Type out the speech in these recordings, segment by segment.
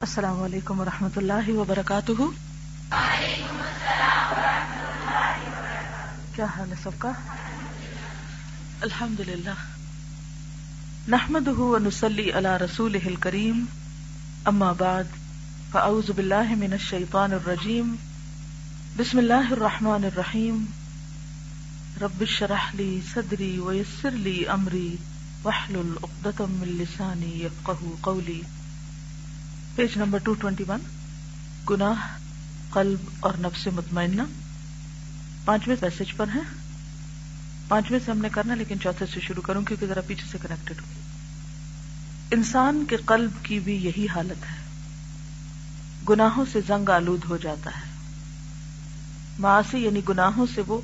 السلام علیکم و رحمۃ اللہ وبرکاتہ۔ کیا حال ہے سب کا؟ الحمد للہ نحمد نسلی اللہ رسول کریم اما بعد، فاعوذ باللہ من الشیطان الرجیم۔ بسم اللہ الرحمن الرحیم۔ رب شرح لی صدری ویسر لی امری۔ وحلل اقدتم من لسانی یفقہ قولی۔ Page number two twenty one گناہ، قلب اور نفس مطمئنہ۔ پانچویں میسج پر ہیں۔ پانچویں سے ہم نے کرنا لیکن چوتھے سے شروع کروں کیونکہ ذرا پیچھے سے کنیکٹڈ ہو انسان کے قلب کی بھی یہی حالت ہے۔ گناہوں سے زنگ آلود ہو جاتا ہے۔ معاشی یعنی گناہوں سے وہ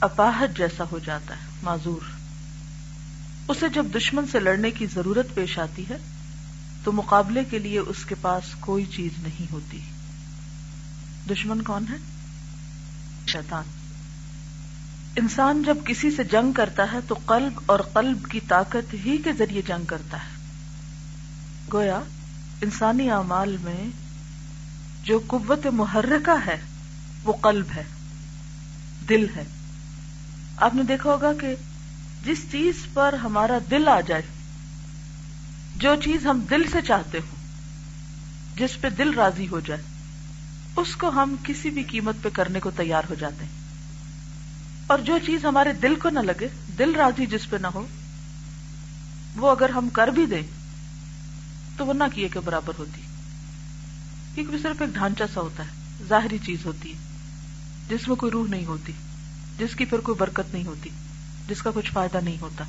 اپاہج جیسا ہو جاتا ہے، معذور۔ اسے جب دشمن سے لڑنے کی ضرورت پیش آتی ہے تو مقابلے کے لیے اس کے پاس کوئی چیز نہیں ہوتی۔ دشمن کون ہے؟ شیطان۔ انسان جب کسی سے جنگ کرتا ہے تو قلب اور قلب کی طاقت ہی کے ذریعے جنگ کرتا ہے۔ گویا، انسانی اعمال میں جو قوت محرکہ ہے، وہ قلب ہے، دل ہے۔ آپ نے دیکھا ہوگا کہ جس چیز پر ہمارا دل آ جائے جو چیز ہم دل سے چاہتے ہوں، جس پہ دل راضی ہو جائے، اس کو ہم کسی بھی قیمت پہ کرنے کو تیار ہو جاتے ہیں۔ اور جو چیز ہمارے دل کو نہ لگے، دل راضی جس پہ نہ ہو، وہ اگر ہم کر بھی دیں، تو وہ نہ کیے کے برابر ہوتی۔ کیونکہ صرف ایک ڈھانچہ سا ہوتا ہے، ظاہری چیز ہوتی ہے، جس میں کوئی روح نہیں ہوتی، جس کی پھر کوئی برکت نہیں ہوتی، جس کا کچھ فائدہ نہیں ہوتا۔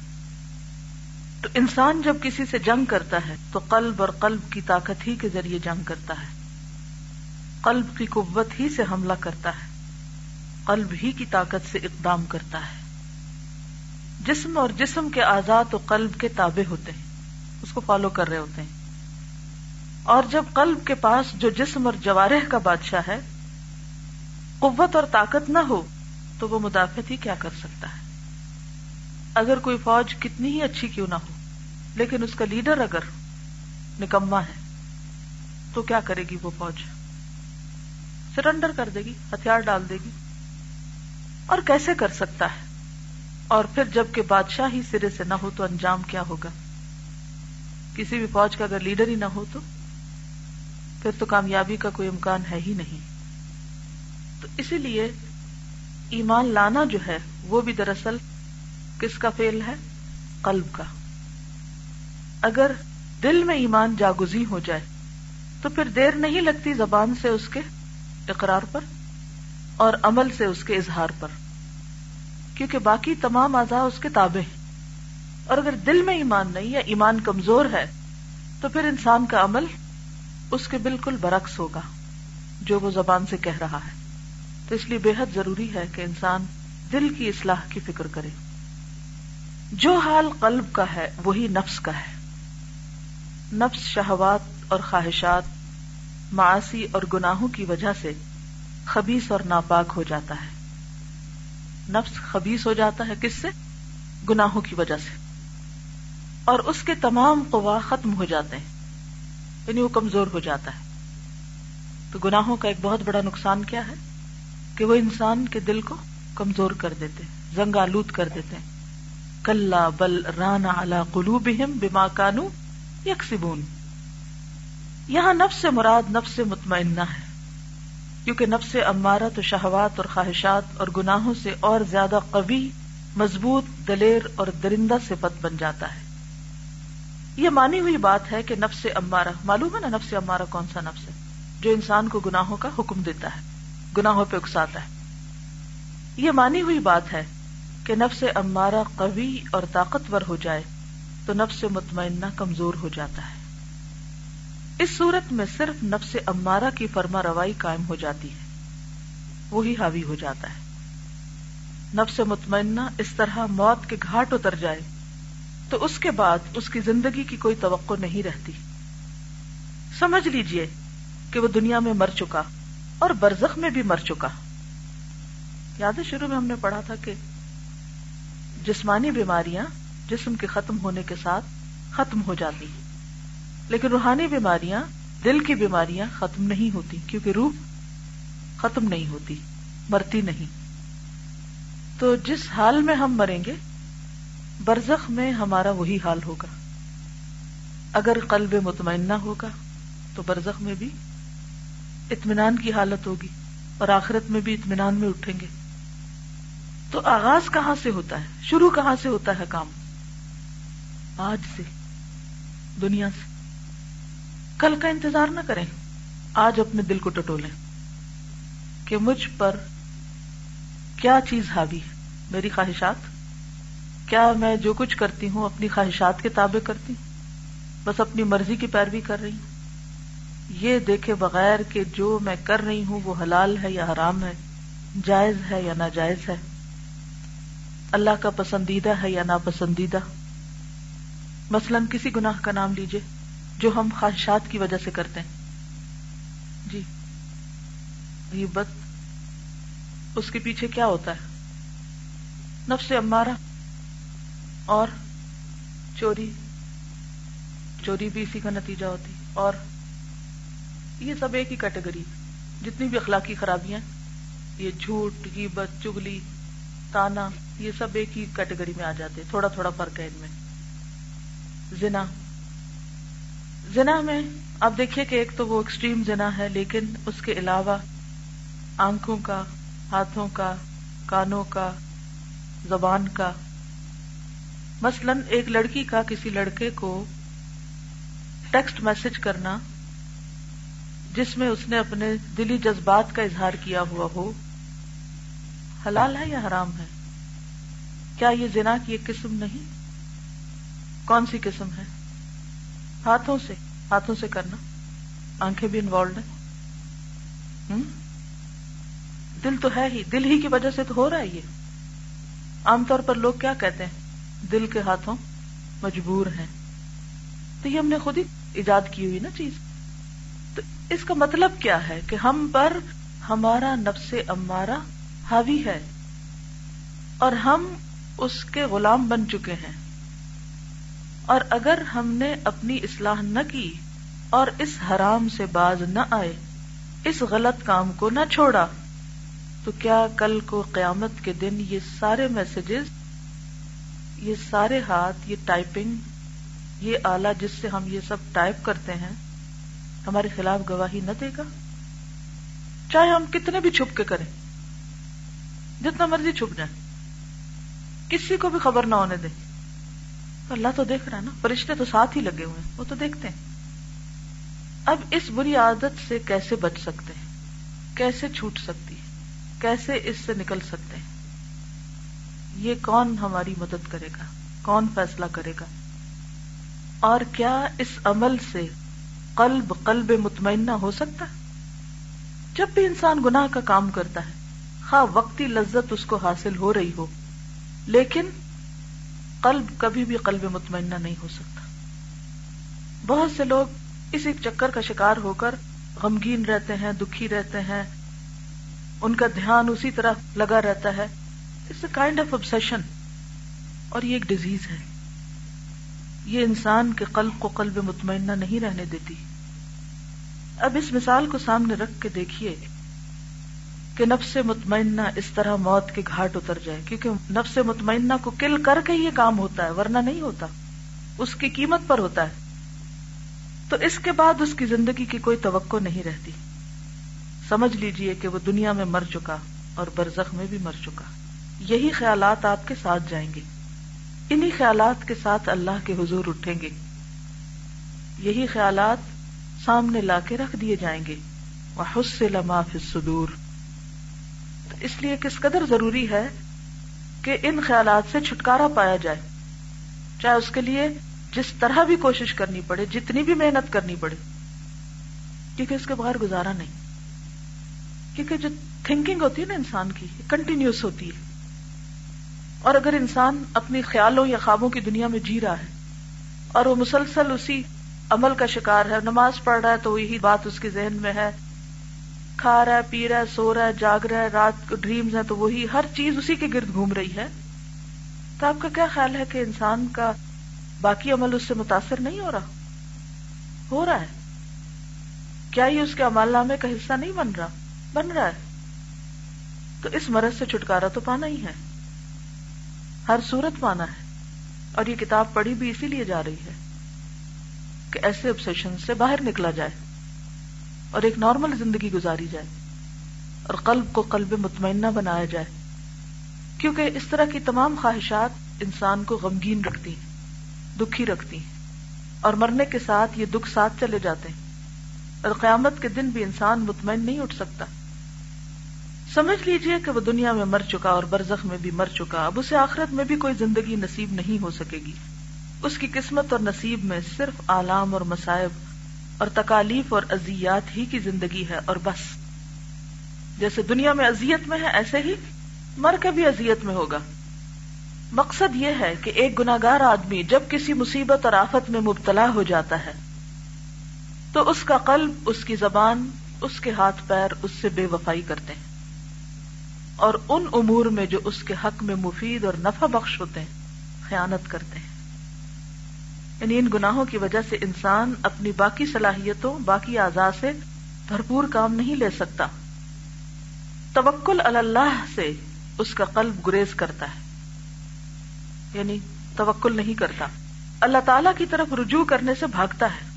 تو انسان جب کسی سے جنگ کرتا ہے تو قلب اور قلب کی طاقت ہی کے ذریعے جنگ کرتا ہے۔ قلب کی قوت ہی سے حملہ کرتا ہے۔ قلب ہی کی طاقت سے اقدام کرتا ہے۔ جسم اور جسم کے آزاد و قلب کے تابع ہوتے ہیں۔ اس کو فالو کر رہے ہوتے ہیں۔ اور جب قلب کے پاس جو جسم اور جوارح کا بادشاہ ہے، قوت اور طاقت نہ ہو، تو وہ مدافعت ہی کیا کر سکتا ہے؟ اگر کوئی فوج کتنی ہی اچھی کیوں نہ ہو لیکن اس کا لیڈر اگر نکما ہے، تو کیا کرے گی وہ فوج؟ سرنڈر کر دے گی، ہتھیار ڈال دے گی۔ اور کیسے کر سکتا ہے؟ اور پھر جبکہ بادشاہ ہی سرے سے نہ ہو تو انجام کیا ہوگا؟ کسی بھی فوج کا اگر لیڈر ہی نہ ہو تو؟ پھر تو کامیابی کا کوئی امکان ہے ہی نہیں۔ تو اسی لیے ایمان لانا جو ہے، وہ بھی دراصل کس کا فیل ہے؟ قلب کا۔ اگر دل میں ایمان جاگزی ہو جائے، تو پھر دیر نہیں لگتی زبان سے اس کے اقرار پر اور عمل سے اس کے اظہار پر، کیونکہ باقی تمام اعضاء اس کے تابع ہیں۔ اور اگر دل میں ایمان نہیں یا ایمان کمزور ہے، تو پھر انسان کا عمل اس کے بالکل برعکس ہوگا، جو وہ زبان سے کہہ رہا ہے۔ تو اس لیے بے حد ضروری ہے کہ انسان دل کی اصلاح کی فکر کرے۔ جو حال قلب کا ہے، وہی نفس کا ہے۔ نفس شہوات اور خواہشات معاشی اور گناہوں کی وجہ سے خبیص اور ناپاک ہو جاتا ہے۔ نفس خبیص ہو جاتا ہے کس سے؟ گناہوں کی وجہ سے۔ اور اس کے تمام قوا ختم ہو جاتے ہیں یعنی وہ کمزور ہو جاتا ہے۔ تو گناہوں کا ایک بہت بڑا نقصان کیا ہے؟ کہ وہ انسان کے دل کو کمزور کر دیتے زنگ آلود کر دیتے ہیں۔ کل بل رانا اللہ کلو بما کانو یکسبون۔ یہاں نفس سے مراد نفس سے مطمئنہ ہے، کیونکہ نفس امارہ تو شہوات اور خواہشات اور گناہوں سے اور زیادہ قوی، مضبوط، دلیر اور درندہ صفت بن جاتا ہے۔ یہ مانی ہوئی بات ہے کہ نفس امارہ، معلوم ہے نا نفس امارہ کون سا نفس ہے؟ جو انسان کو گناہوں کا حکم دیتا ہے، گناہوں پہ اکساتا ہے۔ یہ مانی ہوئی بات ہے کہ نفس امارہ قوی اور طاقتور ہو جائے تو نفس مطمئنہ کمزور ہو جاتا ہے۔ اس صورت میں صرف نفس امارہ کی فرما روائی قائم ہو جاتی ہے۔ وہی حاوی ہو جاتا ہے۔ نفس مطمئنہ اس طرح موت کے گھاٹ اتر جائے تو اس کے بعد اس کی زندگی کی کوئی توقع نہیں رہتی۔ سمجھ لیجیے کہ وہ دنیا میں مر چکا اور برزخ میں بھی مر چکا۔ یاد ہے شروع میں ہم نے پڑھا تھا کہ جسمانی بیماریاں جسم کے ختم ہونے کے ساتھ ختم ہو جاتی ہے لیکن روحانی بیماریاں دل کی بیماریاں ختم نہیں ہوتی، کیونکہ روح ختم نہیں ہوتی، مرتی نہیں۔ تو جس حال میں ہم مریں گے، برزخ میں ہمارا وہی حال ہوگا۔ اگر قلب مطمئنہ ہوگا، تو برزخ میں بھی اطمینان کی حالت ہوگی اور آخرت میں بھی اطمینان میں اٹھیں گے۔ تو آغاز کہاں سے ہوتا ہے؟ شروع کہاں سے ہوتا ہے کام؟ آج سے، دنیا سے۔ کل کا انتظار نہ کریں۔ آج اپنے دل کو ٹٹولیں کہ مجھ پر کیا چیز حاوی ہے۔ میری خواہشات؟ کیا میں جو کچھ کرتی ہوں اپنی خواہشات کے تابع کرتی ہوں؟ بس اپنی مرضی کی پیروی کر رہی ہوں۔ یہ دیکھے بغیر کہ جو میں کر رہی ہوں وہ حلال ہے یا حرام ہے، جائز ہے یا ناجائز ہے۔ اللہ کا پسندیدہ ہے یا ناپسندیدہ؟ مثلاً کسی گناہ کا نام لیجیے جو ہم خواہشات کی وجہ سے کرتے ہیں۔ جی۔ یہ بت اس کے پیچھے کیا ہوتا ہے؟ نفس امارا اور چوری چوری بھی اسی کا نتیجہ ہوتی۔ اور یہ سب ایک ہی کیٹیگری جتنی بھی اخلاقی خرابیاں، یہ جھوٹ یہ چگلی، تانا، یہ سب ایک ہی کیٹیگری میں آ جاتے تھوڑا تھوڑا فرق ہے ان میں۔ زنا۔ زنا میں آپ دیکھیے کہ ایک تو وہ ایکسٹریم زنا ہے، لیکن اس کے علاوہ آنکھوں کا، ہاتھوں کا، کانوں کا، زبان کا۔ مثلا ایک لڑکی کا کسی لڑکے کو ٹیکسٹ میسج کرنا، جس میں اس نے اپنے دلی جذبات کا اظہار کیا ہوا ہو، حلال ہے یا حرام ہے؟ کیا یہ زنا کی ایک قسم نہیں؟ کون سی قسم ہے؟ ہاتھوں سے ہاتھوں سے کرنا۔ آنکھیں بھی انوالوڈ ہیں۔ دل تو ہے ہی، دل ہی کی وجہ سے تو ہو رہا ہے یہ۔ عام طور پر لوگ کیا کہتے ہیں؟ دل کے ہاتھوں مجبور ہیں۔ تو یہ ہم نے خود ہی ایجاد کی ہوئی نا چیز۔ تو اس کا مطلب کیا ہے کہ ہم پر ہمارا نفس امارا حاوی ہے اور ہم اس کے غلام بن چکے ہیں۔ اور اگر ہم نے اپنی اصلاح نہ کی اور اس حرام سے باز نہ آئے، اس غلط کام کو نہ چھوڑا، تو کیا کل کو قیامت کے دن یہ سارے میسجز یہ سارے ہاتھ، یہ ٹائپنگ یہ آلہ جس سے ہم یہ سب ٹائپ کرتے ہیں، ہمارے خلاف گواہی نہ دے گا؟ چاہے ہم کتنے بھی چھپ کے کریں، جتنا مرضی چھپ جائیں، کسی کو بھی خبر نہ ہونے دیں۔ اللہ تو دیکھ رہا ہے نا، فرشتے تو ساتھ ہی لگے ہوئے وہ تو دیکھتے ہیں۔ اب اس بری عادت سے کیسے بچ سکتے ہیں؟ کیسے چھوٹ سکتی ہے؟ کیسے اس سے نکل سکتے ہیں؟ یہ کون ہماری مدد کرے گا؟ کون فیصلہ کرے گا؟ اور کیا اس عمل سے قلب قلب مطمئنہ ہو سکتا ہے؟ جب بھی انسان گناہ کا کام کرتا ہے، خواہ وقتی لذت اس کو حاصل ہو رہی ہو، لیکن قلب کبھی بھی قلب مطمئنہ نہیں ہو سکتا۔ بہت سے لوگ اس ایک چکر کا شکار ہو کر غمگین رہتے ہیں، دکھی رہتے ہیں۔ ان کا دھیان اسی طرح لگا رہتا ہے۔ It's a kind of obsession اور یہ ایک ڈیزیز ہے۔ یہ انسان کے قلب کو قلب مطمئنہ نہیں رہنے دیتی۔ اب اس مثال کو سامنے رکھ کے دیکھیے۔ کہ نفس مطمئنہ اس طرح موت کے گھاٹ اتر جائے، کیونکہ نفس مطمئنہ کو کل کر کے یہ کام ہوتا ہے، ورنہ نہیں ہوتا۔ اس کی قیمت پر ہوتا ہے۔ تو اس کے بعد اس کی زندگی کی کوئی توقع نہیں رہتی۔ سمجھ لیجیے کہ وہ دنیا میں مر چکا اور برزخ میں بھی مر چکا۔ یہی خیالات آپ کے ساتھ جائیں گے۔ انہی خیالات کے ساتھ اللہ کے حضور اٹھیں گے۔ یہی خیالات سامنے لا کے رکھ دیے جائیں گے۔ وہ حس سے لما فدور اس لیے کس قدر ضروری ہے کہ ان خیالات سے چھٹکارا پایا جائے۔ چاہے اس کے لیے جس طرح بھی کوشش کرنی پڑے، جتنی بھی محنت کرنی پڑے۔ کیونکہ اس کے بغیر گزارا نہیں۔ کیونکہ جو تھنکنگ ہوتی ہے نا انسان کی کنٹینیوس ہوتی ہے۔ اور اگر انسان اپنی خیالوں یا خوابوں کی دنیا میں جی رہا ہے اور وہ مسلسل اسی عمل کا شکار ہے، نماز پڑھ رہا ہے تو یہی بات اس کے ذہن میں ہے۔ کھا رہا ہے، پی رہا ہے، سو رہا ہے، جاگ رہا ہے، رات کو ڈریمز ہیں، تو وہی ہر چیز اسی کے گرد گھوم رہی ہے۔ تو آپ کا کیا خیال ہے کہ انسان کا باقی عمل اس سے متاثر نہیں ہو رہا؟ ہو رہا ہے۔ کیا یہ اس کے امال نامے کا حصہ نہیں بن رہا؟ بن رہا ہے۔ تو اس مرض سے چھٹکارا تو پانا ہی ہے۔ ہر صورت پانا ہے۔ اور یہ کتاب پڑھی بھی اسی لیے جا رہی ہے کہ ایسے آبسیشن سے باہر نکلا جائے۔ اور ایک نارمل زندگی گزاری جائے اور قلب کو قلب مطمئنہ بنایا جائے۔ کیونکہ اس طرح کی تمام خواہشات انسان کو غمگین رکھتی ہیں، دکھی رکھتی ہیں اور مرنے کے ساتھ یہ دکھ ساتھ چلے جاتے ہیں اور قیامت کے دن بھی انسان مطمئن نہیں اٹھ سکتا۔ سمجھ لیجیے کہ وہ دنیا میں مر چکا اور برزخ میں بھی مر چکا، اب اسے آخرت میں بھی کوئی زندگی نصیب نہیں ہو سکے گی۔ اس کی قسمت اور نصیب میں صرف آلام اور مسائب اور تکالیف اور ازیات ہی کی زندگی ہے اور بس۔ جیسے دنیا میں ازیت میں ہے، ایسے ہی مر کے بھی ازیت میں ہوگا۔ مقصد یہ ہے کہ ایک گناگار آدمی جب کسی مصیبت اور آفت میں مبتلا ہو جاتا ہے، تو اس کا قلب، اس کی زبان، اس کے ہاتھ پیر اس سے بے وفائی کرتے ہیں۔ اور ان امور میں جو اس کے حق میں مفید اور نفع بخش ہوتے ہیں، خیانت کرتے ہیں۔ یعنی ان گناہوں کی وجہ سے انسان اپنی باقی صلاحیتوں، باقی اعضاء سے بھرپور کام نہیں لے سکتا۔ توکل اللہ سے اس کا قلب گریز کرتا ہے۔ یعنی توکل نہیں کرتا۔ اللہ تعالی کی طرف رجوع کرنے سے بھاگتا ہے۔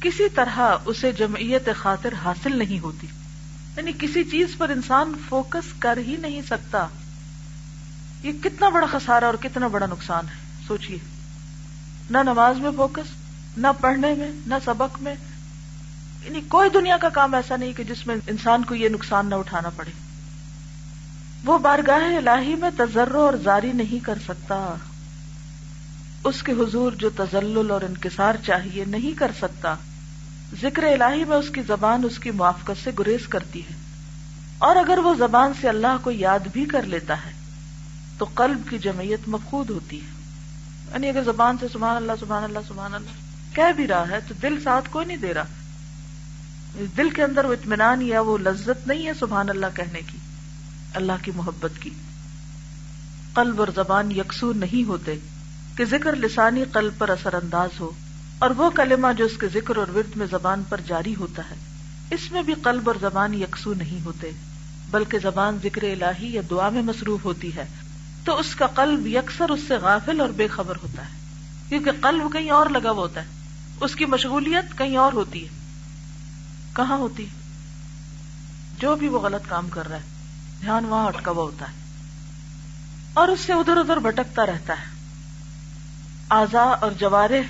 کسی طرح اسے جمعیت خاطر حاصل نہیں ہوتی۔ یعنی کسی چیز پر انسان فوکس کر ہی نہیں سکتا۔ یہ کتنا بڑا خسارا اور کتنا بڑا نقصان ہے۔ سوچئے۔ نہ نماز میں فوکس، نہ پڑھنے میں، نہ سبق میں۔ یعنی کوئی دنیا کا کام ایسا نہیں کہ جس میں انسان کو یہ نقصان نہ اٹھانا پڑے۔ وہ بارگاہ الہی میں تجرو اور زاری نہیں کر سکتا۔ اس کے حضور جو تزل اور انکسار چاہیے نہیں کر سکتا۔ ذکر الہی میں اس کی زبان اس کی موافقت سے گریز کرتی ہے۔ اور اگر وہ زبان سے اللہ کو یاد بھی کر لیتا ہے، تو قلب کی جمعیت مفقود ہوتی ہے۔ یعنی اگر زبان سے سبحان اللہ سبحان اللہ سبحان اللہ کہہ بھی رہا ہے تو دل ساتھ کوئی نہیں دے رہا۔ دل کے اندر وہ اطمینان یا وہ لذت نہیں ہے سبحان اللہ کہنے کی، اللہ کی محبت کی۔ قلب اور زبان یکسو نہیں ہوتے کہ ذکر لسانی قلب پر اثر انداز ہو، اور وہ کلمہ جو اس کے ذکر اور ورد میں زبان پر جاری ہوتا ہے۔ اس میں بھی قلب اور زبان یکسو نہیں ہوتے، بلکہ زبان ذکر الہی یا دعا میں مصروف ہوتی ہے۔ تو اس کا قلب یکسر اس سے غافل اور بے خبر ہوتا ہے، کیونکہ قلب کہیں اور لگا ہوا ہوتا ہے، اس کی مشغولیت کہیں اور ہوتی ہے۔ کہاں ہوتی جو بھی وہ غلط کام کر رہا ہے، دھیان وہاں اٹکا ہوا ہوتا ہے۔ اور اس سے ادھر ادھر بھٹکتا رہتا ہے۔ آزا اور جوارے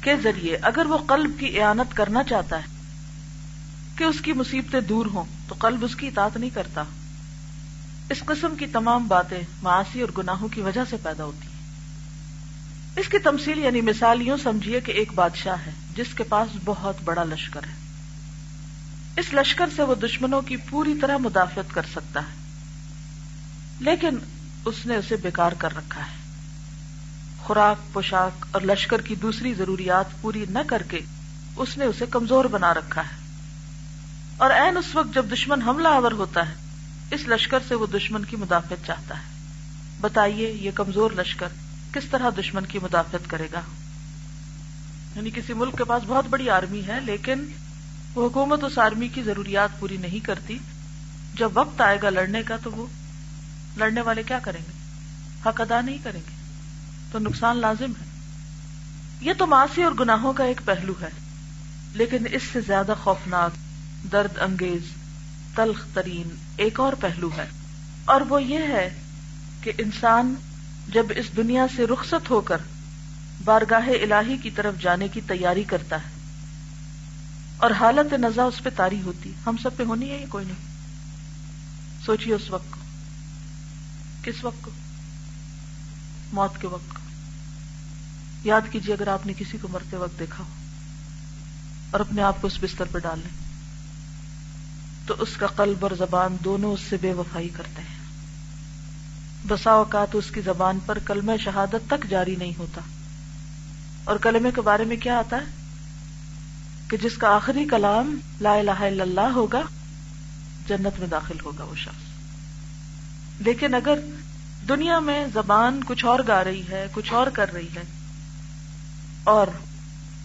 کے ذریعے اگر وہ قلب کی اعانت کرنا چاہتا ہے کہ اس کی مصیبتیں دور ہوں، تو قلب اس کی اطاعت نہیں کرتا۔ اس قسم کی تمام باتیں معاشی اور گناہوں کی وجہ سے پیدا ہوتی ہیں۔ اس کی تمثیل یعنی مثال یوں سمجھیے کہ ایک بادشاہ ہے، جس کے پاس بہت بڑا لشکر ہے۔ اس لشکر سے وہ دشمنوں کی پوری طرح مدافعت کر سکتا ہے۔ لیکن اس نے اسے بیکار کر رکھا ہے۔ خوراک، پوشاک اور لشکر کی دوسری ضروریات پوری نہ کر کے اس نے اسے کمزور بنا رکھا ہے۔ اور این اس وقت جب دشمن حملہ آور ہوتا ہے اس لشکر سے وہ دشمن کی مدافعت چاہتا ہے۔ بتائیے یہ کمزور لشکر کس طرح دشمن کی مدافعت کرے گا؟ یعنی کسی ملک کے پاس بہت بڑی آرمی ہے، لیکن وہ حکومت اس آرمی کی ضروریات پوری نہیں کرتی۔ جب وقت آئے گا لڑنے کا تو وہ لڑنے والے کیا کریں گے؟ حق ادا نہیں کریں گے۔ تو نقصان لازم ہے۔ یہ تو معاشی اور گناہوں کا ایک پہلو ہے، لیکن اس سے زیادہ خوفناک، درد انگیز، تلخ ترین ایک اور پہلو ہے۔ اور وہ یہ ہے کہ انسان جب اس دنیا سے رخصت ہو کر بارگاہ الہی کی طرف جانے کی تیاری کرتا ہے، اور حالت نزا اس پہ تاری ہوتی، ہم سب پہ ہونی ہے یا کوئی نہیں؟ سوچیے اس وقت کو۔ کس وقت کو؟ موت کے وقت کو۔ یاد کیجیے اگر آپ نے کسی کو مرتے وقت دیکھا ہو، اور اپنے آپ کو اس بستر پہ ڈال لیں۔ تو اس کا قلب اور زبان دونوں اس سے بے وفائی کرتے ہیں۔ بسا اوقات اس کی زبان پر کلمہ شہادت تک جاری نہیں ہوتا۔ اور کلمے کے بارے میں کیا آتا ہے؟ کہ جس کا آخری کلام لا الہ الا اللہ ہوگا، جنت میں داخل ہوگا وہ شخص۔ لیکن اگر دنیا میں زبان کچھ اور گا رہی ہے، کچھ اور کر رہی ہے، اور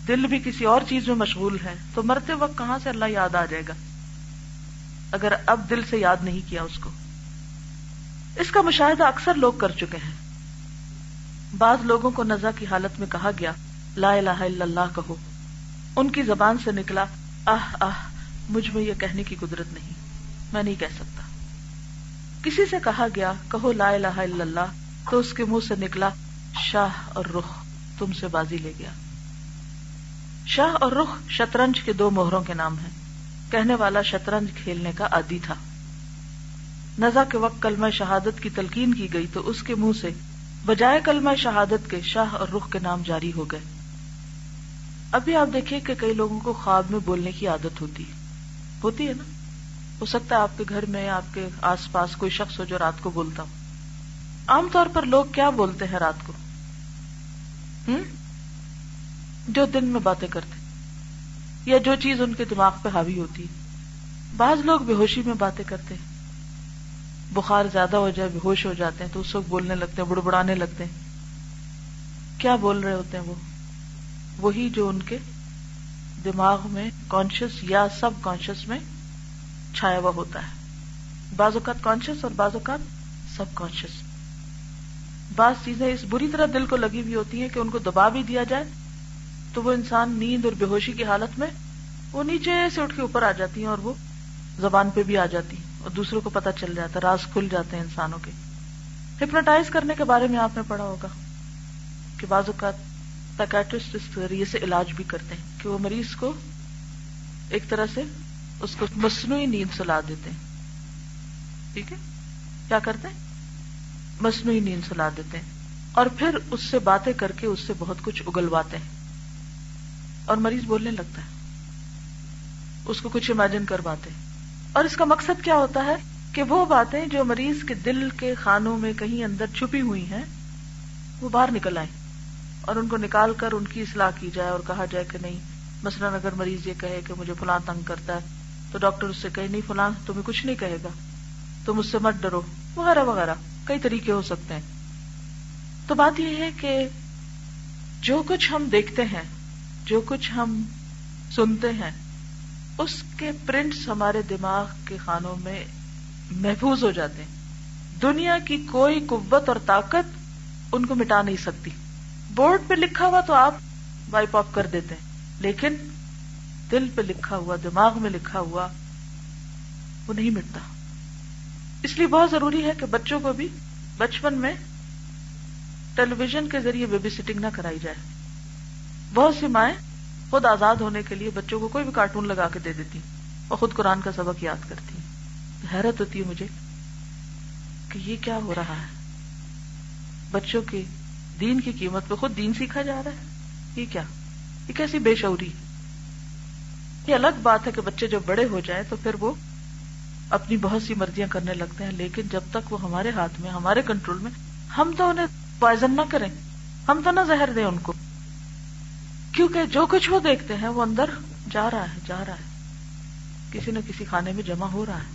دل بھی کسی اور چیز میں مشغول ہے، تو مرتے وقت کہاں سے اللہ یاد آ جائے گا؟ اگر اب دل سے یاد نہیں کیا اس کو۔ اس کا مشاہدہ اکثر لوگ کر چکے ہیں۔ بعض لوگوں کو نزا کی حالت میں کہا گیا، لا الہ الا اللہ کہو۔ ان کی زبان سے نکلا، آہ آہ، مجھ میں یہ کہنے کی قدرت نہیں۔ میں نہیں کہہ سکتا۔ کسی سے کہا گیا، کہو لا الہ الا اللہ، تو اس کے منہ سے نکلا، شاہ اور رخ تم سے بازی لے گیا۔ شاہ اور رخ شطرنج کے دو موہروں کے نام ہیں۔ کہنے والا شطرنج کھیلنے کا عادی تھا۔ نزا کے وقت کلمہ شہادت کی تلقین کی گئی تو اس کے منہ سے بجائے کلمہ شہادت کے شاہ اور رخ کے نام جاری ہو گئے۔ ابھی آپ دیکھیں کہ کئی لوگوں کو خواب میں بولنے کی عادت ہوتی ہوتی ہے نا؟ ہو سکتا ہے آپ کے گھر میں، آپ کے آس پاس کوئی شخص ہو جو رات کو بولتا ہو۔ عام طور پر لوگ کیا بولتے ہیں رات کو؟ ہم؟ جو دن میں باتیں کرتے۔ یا جو چیز ان کے دماغ پہ حاوی ہوتی۔ ہے بعض لوگ بے ہوشی میں باتیں کرتے بخار زیادہ ہو جائے، بے ہوش ہو جاتے ہیں، تو اس وقت بولنے لگتے ہیں، بڑبڑانے لگتے ہیں۔ کیا بول رہے ہوتے ہیں وہ؟ وہی جو ان کے دماغ میں کانشیس یا سب کانشیس میں چھایا ہوا ہوتا ہے۔ بعض اوقات کانشیس اور بعض اوقات سب کانشیس بعض چیزیں اس بری طرح دل کو لگی ہوئی ہوتی ہیں کہ ان کو دبا بھی دیا جائے تو وہ انسان نیند اور بے ہوشی کی حالت میں وہ نیچے سے اٹھ کے اوپر آ جاتی ہیں اور وہ زبان پہ بھی آ جاتی ہیں اور دوسروں کو پتا چل جاتا ہے، راز کھل جاتے ہیں انسانوں کے۔ ہپنوٹائز کرنے کے بارے میں آپ نے پڑھا ہوگا کہ بعض اوقات پیکٹرسٹ اس ذریعے سے علاج بھی کرتے ہیں کہ وہ مریض کو ایک طرح سے اس کو مصنوعی نیند سلا دیتے ہیں۔ ٹھیک ہے؟ کیا کرتے ہیں؟ مصنوعی نیند سلا دیتے ہیں اور پھر اس سے باتیں کر کے اس سے بہت کچھ اگلواتے ہیں۔ اور مریض بولنے لگتا ہے۔ اس کو کچھ امیجن کر باتیں۔ اور اس کا مقصد کیا ہوتا ہے؟ کہ وہ باتیں جو مریض کے دل کے خانوں میں کہیں اندر چھپی ہوئی ہیں، وہ باہر نکل آئیں۔ اور ان کو نکال کر ان کی اصلاح کی جائے اور کہا جائے کہ نہیں، مثلاً اگر مریض یہ کہے کہ مجھے فلاں تنگ کرتا ہے، تو ڈاکٹر اس سے کہے، نہیں فلاں، تمہیں کچھ نہیں کہے گا۔ تم اس سے مت ڈرو، وغیرہ وغیرہ۔ کئی طریقے ہو سکتے ہیں۔ تو بات یہ ہے کہ جو کچھ ہم دیکھتے ہیں جو کچھ ہم سنتے ہیں، اس کے پرنٹس ہمارے دماغ کے خانوں میں محفوظ ہو جاتے ہیں۔ دنیا کی کوئی قوت اور طاقت ان کو مٹا نہیں سکتی۔ بورڈ پہ لکھا ہوا تو آپ وائپ آف کر دیتے ہیں، لیکن دل پہ لکھا ہوا، دماغ میں لکھا ہوا، وہ نہیں مٹتا۔ اس لیے بہت ضروری ہے کہ بچوں کو بھی بچپن میں ٹیلی ویژن کے ذریعے بیبی سٹنگ نہ کرائی جائے۔ بہت سی مائیں خود آزاد ہونے کے لیے بچوں کو کوئی بھی کارٹون لگا کے دے دیتی اور خود قرآن کا سبق یاد کرتی حیرت ہوتی ہے مجھے کہ یہ کیا ہو رہا ہے۔ بچوں کے دین کی قیمت پہ خود دین سیکھا جا رہا ہے۔ یہ کیا؟ یہ کیسی بے شعوری؟ یہ الگ بات ہے کہ بچے جب بڑے ہو جائیں تو پھر وہ اپنی بہت سی مرضیاں کرنے لگتے ہیں، لیکن جب تک وہ ہمارے ہاتھ میں، ہمارے کنٹرول میں، ہم تو انہیں پوائزن نہ کریں، ہم تو نہ زہر دیں ان کو۔ کیونکہ جو کچھ وہ دیکھتے ہیں وہ اندر جا رہا ہے، جا رہا ہے۔ کسی نہ کسی کھانے میں جمع ہو رہا ہے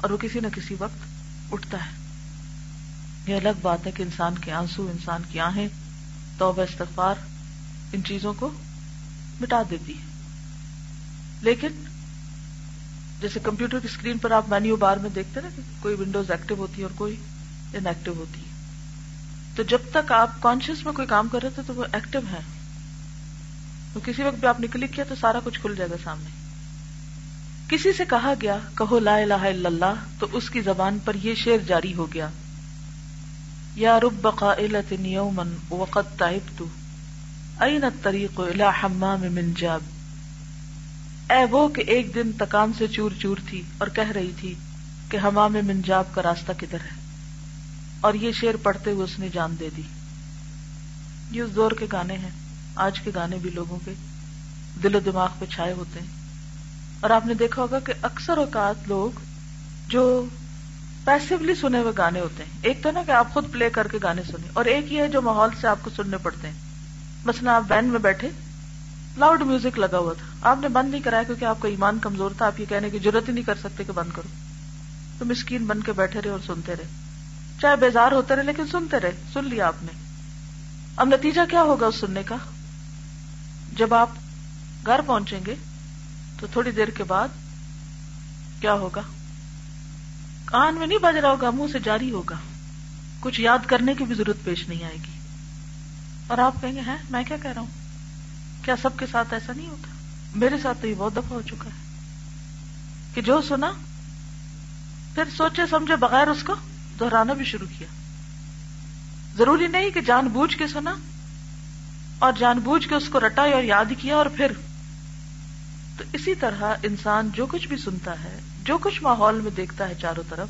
اور وہ کسی نہ کسی وقت اٹھتا ہے۔ یہ الگ بات ہے کہ انسان کے آنسو، انسان کی آہیں توبہ، استغفار ان چیزوں کو مٹا دیتی ہے لیکن جیسے کمپیوٹر کی اسکرین پر آپ مینیو بار میں دیکھتے نا کوئی ونڈوز ایکٹیو ہوتی ہے اور کوئی ان ایکٹیو ہوتی ہے۔ تو جب تک آپ کانشیس میں کوئی کام کر رہے تھے تو وہ ایکٹیو ہے تو کسی وقت بھی آپ نے کلک کیا تو سارا کچھ کھل جائے گا سامنے۔ کسی سے کہا گیا، کہو لا الہ الا اللہ، تو اس کی زبان پر یہ شعر جاری ہو گیا۔ یا رب قائلت یوما وقد تعبت این الطریق الى حمام من جاب۔ اے وہ کہ ایک دن تکان سے چور چور تھی اور کہہ رہی تھی کہ حمام منجاب کا راستہ کدھر ہے۔ اور یہ شعر پڑھتے ہوئے اس نے جان دے دی۔ یہ اس دور کے گانے ہیں۔ آج کے گانے بھی لوگوں کے دل و دماغ پہ چھائے ہوتے ہیں۔ اور آپ نے دیکھا ہوگا کہ اکثر اوقات لوگ جو پیسولی سنے ہوئے گانے ہوتے ہیں، ایک تو نا کہ آپ خود پلے کر کے گانے سنیں، اور ایک یہ ہے جو ماحول سے آپ کو سننے پڑتے ہیں۔ مثلا آپ وین میں بیٹھے لاؤڈ میوزک لگا ہوا تھا۔ آپ نے بند نہیں کرایا کیونکہ آپ کا ایمان کمزور تھا، آپ یہ کہنے کی ضرورت ہی نہیں کر سکتے کہ بند کرو۔ تو مسکین بن کے بیٹھے رہے اور سنتے رہے۔ چاہے بیزار ہوتے رہے لیکن سنتے رہے، سن لیا آپ نے۔ اب نتیجہ کیا ہوگا اس سننے کا؟ جب آپ گھر پہنچیں گے تو تھوڑی دیر کے بعد کیا ہوگا؟ کان میں نہیں بج رہا ہوگا، منہ سے جاری ہوگا۔ کچھ یاد کرنے کی بھی ضرورت پیش نہیں آئے گی۔ اور آپ کہیں گے، ہیں، میں کیا کہہ رہا ہوں؟ کیا سب کے ساتھ ایسا نہیں ہوتا؟ میرے ساتھ تو یہ بہت دفعہ ہو چکا ہے کہ جو سنا، پھر سوچے سمجھے بغیر اس کو دہرانا بھی شروع کیا۔ ضروری نہیں کہ جان بوجھ کے سنا اور جان بوجھ کے اس کو رٹا اور یاد کیا اور پھر تو اسی طرح انسان جو کچھ بھی سنتا ہے، جو کچھ ماحول میں دیکھتا ہے چاروں طرف،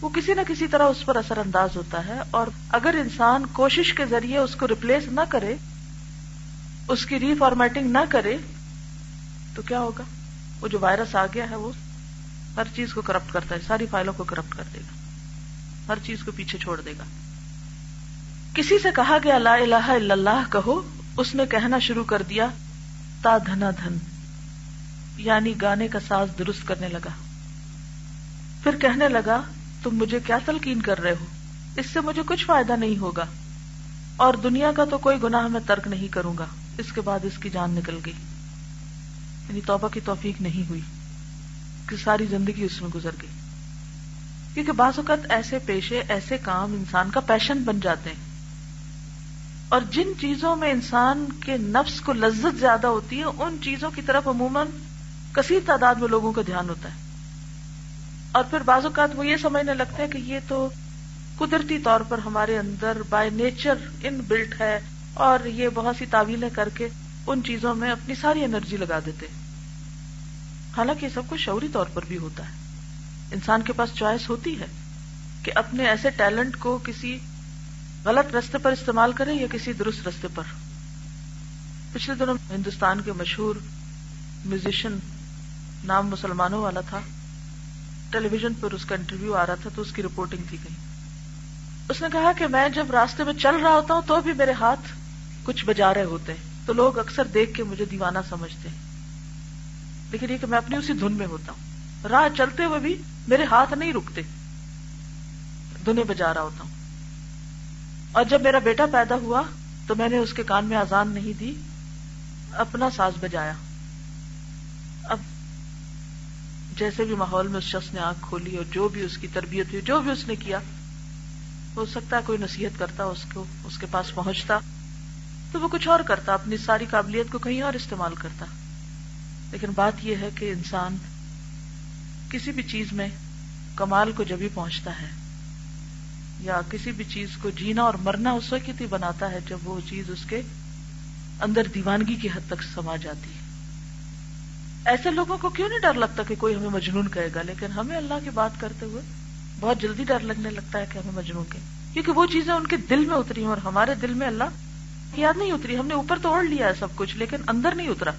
وہ کسی نہ کسی طرح اس پر اثر انداز ہوتا ہے اور اگر انسان کوشش کے ذریعے اس کو ریپلیس نہ کرے، اس کی ری فارمیٹنگ نہ کرے، تو کیا ہوگا؟ وہ جو وائرس آ گیا ہے، وہ ہر چیز کو کرپٹ کرتا ہے ساری فائلوں کو کرپٹ کر دے گا، ہر چیز کو پیچھے چھوڑ دے گا۔ کسی سے کہا گیا لا الہ الا اللہ کہو، اس نے کہنا شروع کر دیا، تا دھنا دھن یعنی گانے کا ساز درست کرنے لگا۔ پھر کہنے لگا، تم مجھے کیا تلقین کر رہے ہو؟ اس سے مجھے کچھ فائدہ نہیں ہوگا۔ اور دنیا کا تو کوئی گناہ میں ترک نہیں کروں گا۔ اس کے بعد اس کی جان نکل گئی۔ یعنی توبہ کی توفیق نہیں ہوئی۔ کہ ساری زندگی اس میں گزر گئی۔ کیونکہ بعض اوقات ایسے پیشے، ایسے کام انسان کا پیشن بن جاتے ہیں۔ اور جن چیزوں میں انسان کے نفس کو لذت زیادہ ہوتی ہے، ان چیزوں کی طرف عموماً کثیر تعداد میں لوگوں کا دھیان ہوتا ہے۔ اور پھر بعض اوقات وہ یہ سمجھنے لگتا ہے کہ یہ تو قدرتی طور پر ہمارے اندر بائی نیچر ان بلٹ ہے اور یہ بہت سی تعویلیں کر کے ان چیزوں میں اپنی ساری انرجی لگا دیتے حالانکہ یہ سب کچھ شعوری طور پر بھی ہوتا ہے۔ انسان کے پاس چوائس ہوتی ہے کہ اپنے ایسے ٹیلنٹ کو کسی غلط رستے پر استعمال کرے یا کسی درست رستے پر؟ پچھلے دنوں ہندوستان کے مشہور میوزیشین نام مسلمانوں والا تھا۔ ٹیلی ویژن پر اس کا انٹرویو آ رہا تھا تو اس کی رپورٹنگ تھی گئی۔ اس نے کہا کہ میں جب راستے میں چل رہا ہوتا ہوں تو بھی میرے ہاتھ کچھ بجا رہے ہوتے ہیں۔ تو لوگ اکثر دیکھ کے مجھے دیوانہ سمجھتے ہیں۔ لیکن یہ کہ میں اپنی اسی دھن میں ہوتا ہوں۔ راہ چلتے ہوئے بھی میرے ہاتھ نہیں رکتے۔ دھنے بجا رہا ہوتا ہوں۔ اور جب میرا بیٹا پیدا ہوا تو میں نے اس کے کان میں آزان نہیں دی، اپنا ساز بجایا۔ اب جیسے بھی ماحول میں اس شخص نے آنکھ کھولی اور جو بھی اس کی تربیت ہوئی، جو بھی اس نے کیا، ہو سکتا ہے کوئی نصیحت کرتا اس کو، اس کے پاس پہنچتا، تو وہ کچھ اور کرتا، اپنی ساری قابلیت کو کہیں اور استعمال کرتا۔ لیکن بات یہ ہے کہ انسان کسی بھی چیز میں کمال کو جب بھی پہنچتا ہے۔ یا کسی بھی چیز کو جینا اور مرنا اس وقت ہی بناتا ہے جب وہ چیز اس کے اندر دیوانگی کی حد تک سما جاتی ہے۔ ایسے لوگوں کو کیوں نہیں ڈر لگتا کہ کوئی ہمیں مجنون کہے گا؟ لیکن ہمیں اللہ کی بات کرتے ہوئے بہت جلدی ڈر لگنے لگتا ہے کہ ہمیں مجنون کہ کیونکہ وہ چیزیں ان کے دل میں اتری ہیں اور ہمارے دل میں اللہ کی یاد نہیں اتری۔ ہم نے اوپر تو اوڑھ لیا ہے سب کچھ، لیکن اندر نہیں اترا۔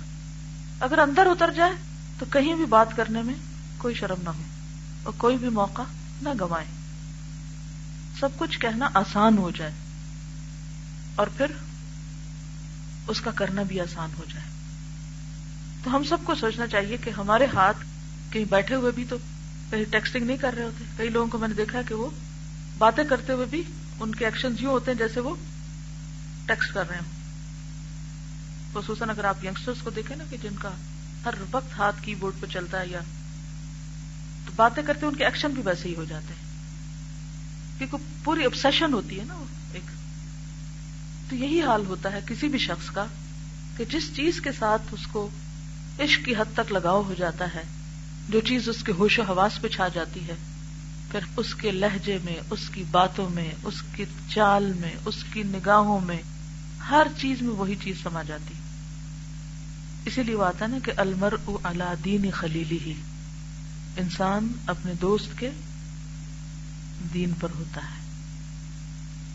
اگر اندر اتر جائے تو کہیں بھی بات کرنے میں کوئی شرم نہ ہو اور کوئی بھی موقع نہ گوائے۔ سب کچھ کہنا آسان ہو جائے اور پھر اس کا کرنا بھی آسان ہو جائے۔ تو ہم سب کو سوچنا چاہیے کہ ہمارے ہاتھ کہیں بیٹھے ہوئے بھی تو کہیں ٹیکسٹنگ نہیں کر رہے ہوتے۔ کئی لوگوں کو میں نے دیکھا کہ وہ باتیں کرتے ہوئے بھی ان کے ایکشن یوں ہوتے ہیں جیسے وہ ٹیکسٹ کر رہے ہوں۔ خصوصاً اگر آپ یگسٹرس کو دیکھیں نا کہ جن کا ہر وقت ہاتھ کی بورڈ پہ چلتا ہے یا تو باتیں کرتے ان کے ایکشن بھی ویسے ہی ہو جاتے ہیں۔ کیونکہ پوری ابسیشن ہوتی ہے نا ایک۔ تو یہی حال ہوتا ہے کسی بھی شخص کا کہ جس چیز کے ساتھ اس کو عشق کی حد تک لگاؤ ہو جاتا ہے، جو چیز اس کے ہوش و حواس پہ چھا جاتی ہے، پھر اس کے لہجے میں، اس کی باتوں میں، اس کی چال میں، اس کی نگاہوں میں ہر چیز میں وہی چیز سما جاتی۔ اسی لیے وہ آتا نا کہ المر اللہ دین خلیلی ہی انسان اپنے دوست کے دین پر ہوتا ہے۔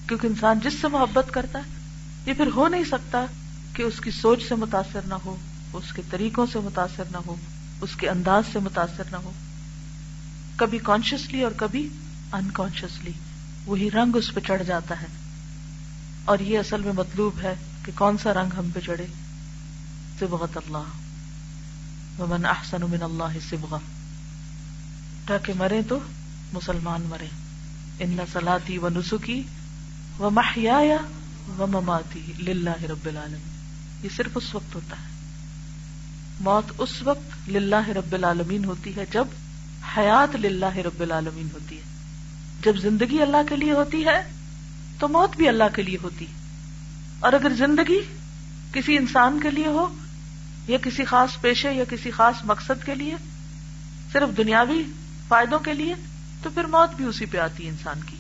کیونکہ انسان جس سے محبت کرتا ہے، یہ پھر ہو نہیں سکتا کہ اس کی سوچ سے متاثر نہ ہو، اس کے طریقوں سے متاثر نہ ہو، اس کے انداز سے متاثر نہ ہو۔ کبھی کانشیسلی اور کبھی انکانشیسلی وہی رنگ اس پہ چڑھ جاتا ہے۔ اور یہ اصل میں مطلوب ہے کہ کون سا رنگ ہم پہ چڑھے۔ سبغت اللہ۔ ومن احسن من اللہ سبغا تاکہ مرے تو مسلمان مرے ان سلاتی و نسخی و محیا و مماتی للہ رب العالم یہ صرف اس وقت ہوتا ہے۔ موت اس وقت للہ رب العالمین ہوتی ہے جب حیات للہ رب العالمین ہوتی ہے۔ جب زندگی اللہ کے لیے ہوتی ہے تو موت بھی اللہ کے لیے ہوتی اور اگر زندگی کسی انسان کے لیے ہو یا کسی خاص پیشے یا کسی خاص مقصد کے لیے، صرف دنیاوی فائدوں کے لیے تو پھر موت بھی اسی پہ آتی ہے انسان کی۔